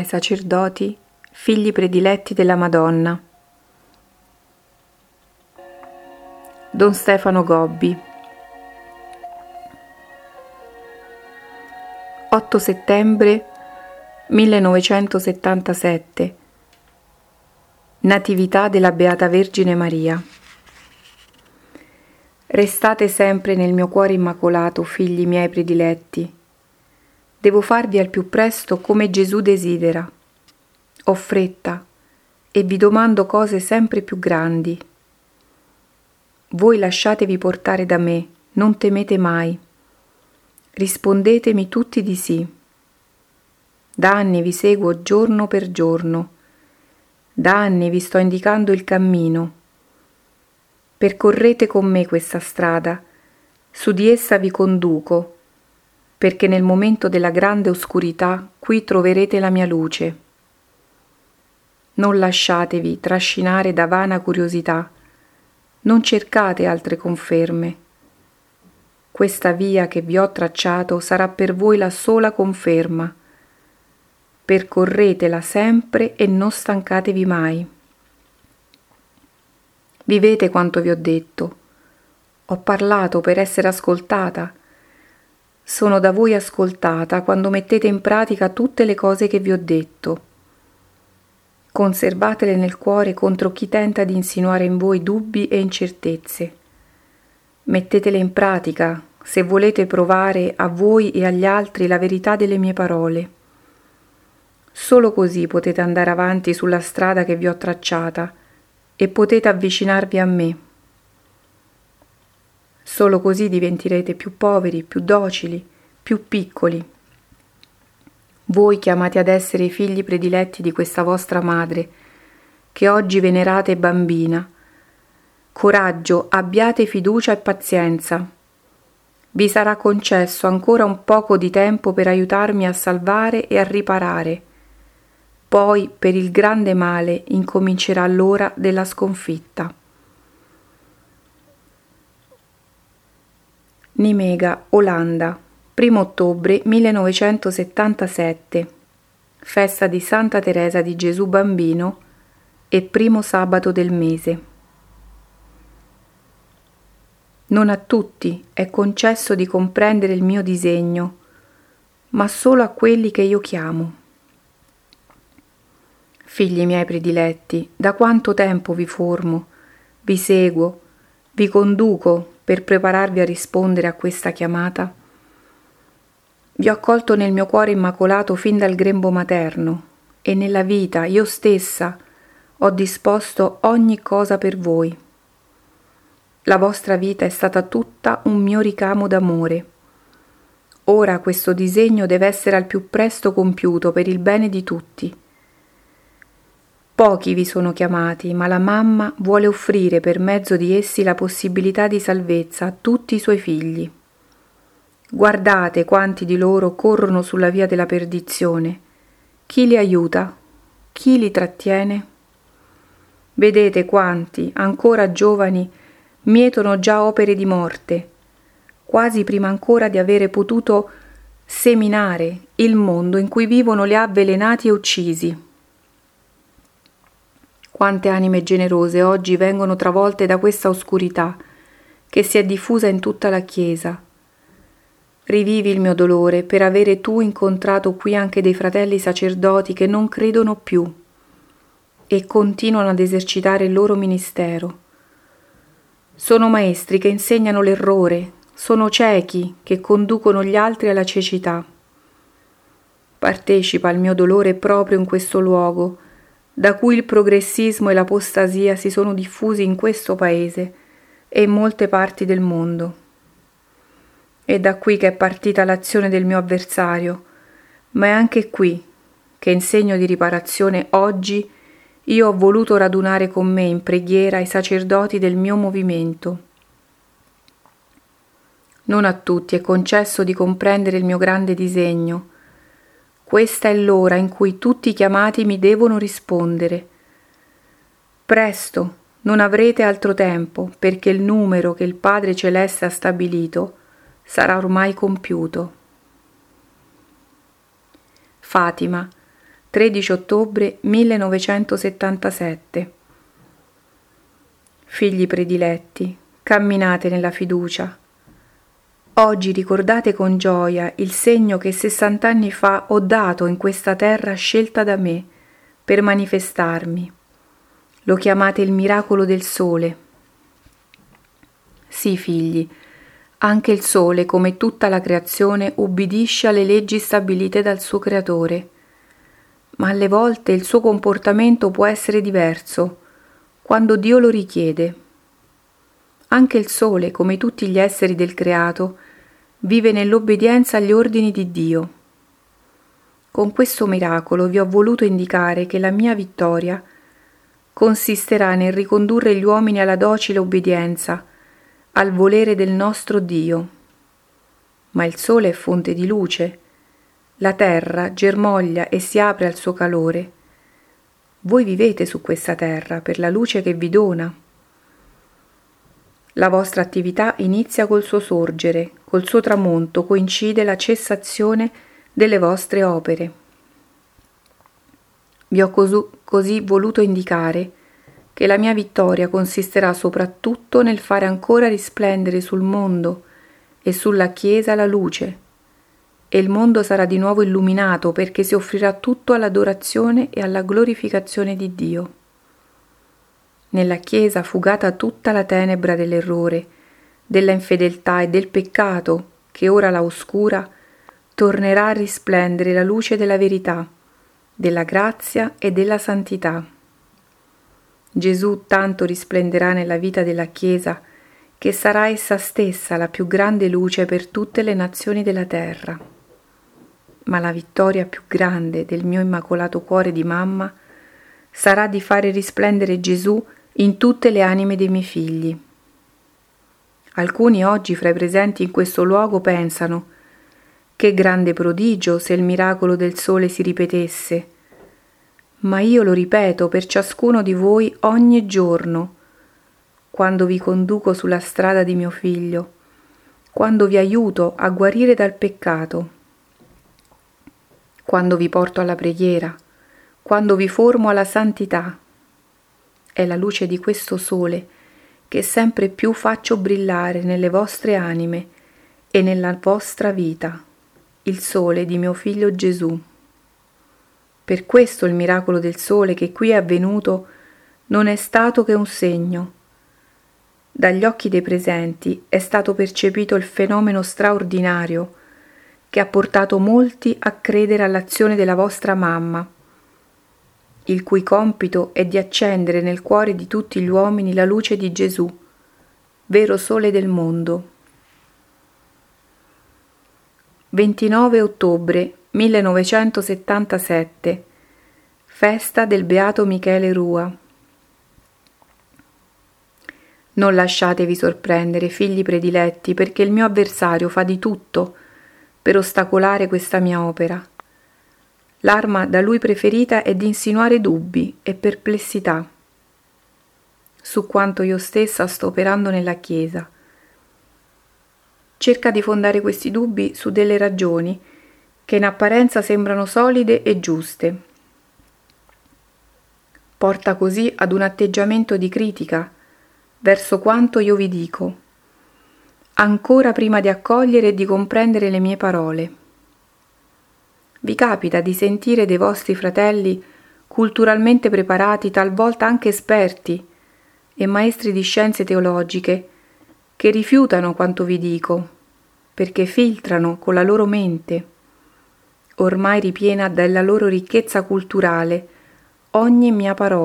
ai sacerdoti, figli prediletti della Madonna. Don Stefano Gobbi 8 settembre 1977 Natività della Beata Vergine Maria Restate sempre nel mio cuore immacolato, figli miei prediletti. Devo farvi al più presto come Gesù desidera. Ho fretta e vi domando cose sempre più grandi. Voi lasciatevi portare da me, non temete mai. Rispondetemi tutti di sì. Da anni vi seguo giorno per giorno. Da anni vi sto indicando il cammino. Percorrete con me questa strada, su di essa vi conduco, perché nel momento della grande oscurità qui troverete la mia luce. Non lasciatevi trascinare da vana curiosità non cercate altre conferme. Questa via che vi ho tracciato sarà per voi la sola conferma. Percorretela sempre e non stancatevi mai. Vivete quanto vi ho detto. Ho parlato per essere ascoltata. Sono da voi ascoltata quando mettete in pratica tutte le cose che vi ho detto Conservatele nel cuore contro chi tenta di insinuare in voi dubbi e incertezze. Mettetele in pratica se volete provare a voi e agli altri la verità delle mie parole. Solo così potete andare avanti sulla strada che vi ho tracciata e potete avvicinarvi a me. Solo così diventerete più poveri, più docili, più piccoli voi chiamati ad essere i figli prediletti di questa vostra madre, che oggi venerate bambina. Coraggio, abbiate fiducia e pazienza. Vi sarà concesso ancora un poco di tempo per aiutarmi a salvare e a riparare. Poi, per il grande male, incomincerà l'ora della sconfitta. Nimega, Olanda 1 ottobre 1977, festa di Santa Teresa di Gesù Bambino e primo sabato del mese. Non a tutti è concesso di comprendere il mio disegno, ma solo a quelli che io chiamo. Figli miei prediletti, da quanto tempo vi formo, vi seguo, vi conduco per prepararvi a rispondere a questa chiamata? Vi ho accolto nel mio cuore immacolato fin dal grembo materno e nella vita io stessa ho disposto ogni cosa per voi. La vostra vita è stata tutta un mio ricamo d'amore. Ora questo disegno deve essere al più presto compiuto per il bene di tutti. Pochi vi sono chiamati, ma la mamma vuole offrire per mezzo di essi la possibilità di salvezza a tutti i suoi figli. Guardate quanti di loro corrono sulla via della perdizione. Chi li aiuta? Chi li trattiene? Vedete quanti, ancora giovani, mietono già opere di morte, quasi prima ancora di avere potuto seminare il mondo in cui vivono li ha avvelenati e uccisi. Quante anime generose oggi vengono travolte da questa oscurità che si è diffusa in tutta la Chiesa Rivivi il mio dolore per avere tu incontrato qui anche dei fratelli sacerdoti che non credono più e continuano ad esercitare il loro ministero. Sono maestri che insegnano l'errore, sono ciechi che conducono gli altri alla cecità. Partecipa al mio dolore proprio in questo luogo, da cui il progressismo e l'apostasia si sono diffusi in questo paese e in molte parti del mondo. È da qui che è partita l'azione del mio avversario, ma è anche qui che in segno di riparazione oggi io ho voluto radunare con me in preghiera i sacerdoti del mio movimento. Non a tutti è concesso di comprendere il mio grande disegno. Questa è l'ora in cui tutti i chiamati mi devono rispondere. Presto, non avrete altro tempo, perché il numero che il Padre Celeste ha stabilito sarà ormai compiuto. Fatima, 13 ottobre 1977 Figli prediletti, camminate nella fiducia. Oggi ricordate con gioia il segno che sessant'anni fa ho dato in questa terra scelta da me per manifestarmi. Lo chiamate il miracolo del sole. Sì, figli, anche il sole, come tutta la creazione, ubbidisce alle leggi stabilite dal suo creatore. Ma alle volte il suo comportamento può essere diverso, quando Dio lo richiede. Anche il sole, come tutti gli esseri del creato, vive nell'obbedienza agli ordini di Dio. Con questo miracolo vi ho voluto indicare che la mia vittoria consisterà nel ricondurre gli uomini alla docile obbedienza, al volere del nostro Dio. Ma il sole è fonte di luce, la terra germoglia e si apre al suo calore. Voi vivete su questa terra per la luce che vi dona. La vostra attività inizia col suo sorgere, col suo tramonto coincide la cessazione delle vostre opere. Vi ho così, così voluto indicare che la mia vittoria consisterà soprattutto nel fare ancora risplendere sul mondo e sulla Chiesa la luce, e il mondo sarà di nuovo illuminato perché si offrirà tutto all'adorazione e alla glorificazione di Dio. Nella Chiesa fugata tutta la tenebra dell'errore, della infedeltà e del peccato che ora la oscura, tornerà a risplendere la luce della verità, della grazia e della santità. Gesù tanto risplenderà nella vita della Chiesa che sarà essa stessa la più grande luce per tutte le nazioni della terra. Ma la vittoria più grande del mio immacolato cuore di mamma sarà di fare risplendere Gesù in tutte le anime dei miei figli. Alcuni oggi fra i presenti in questo luogo pensano che grande prodigio se il miracolo del sole si ripetesse, ma io lo ripeto per ciascuno di voi ogni giorno, quando vi conduco sulla strada di mio figlio, quando vi aiuto a guarire dal peccato, quando vi porto alla preghiera, quando vi formo alla santità. È la luce di questo sole che sempre più faccio brillare nelle vostre anime e nella vostra vita, il sole di mio figlio Gesù. Per questo il miracolo del sole che qui è avvenuto non è stato che un segno. Dagli occhi dei presenti è stato percepito il fenomeno straordinario che ha portato molti a credere all'azione della vostra mamma, il cui compito è di accendere nel cuore di tutti gli uomini la luce di Gesù, vero sole del mondo. 29 ottobre 1977 Festa del Beato Michele Rua Non lasciatevi sorprendere, figli prediletti, perché il mio avversario fa di tutto per ostacolare questa mia opera. L'arma da lui preferita è di insinuare dubbi e perplessità su quanto io stessa sto operando nella Chiesa. Cerca di fondare questi dubbi su delle ragioni che in apparenza sembrano solide e giuste. Porta così ad un atteggiamento di critica verso quanto io vi dico, ancora prima di accogliere e di comprendere le mie parole. Vi capita di sentire dei vostri fratelli culturalmente preparati, talvolta anche esperti, e maestri di scienze teologiche, che rifiutano quanto vi dico, perché filtrano con la loro mente ormai ripiena della loro ricchezza culturale, ogni mia parola.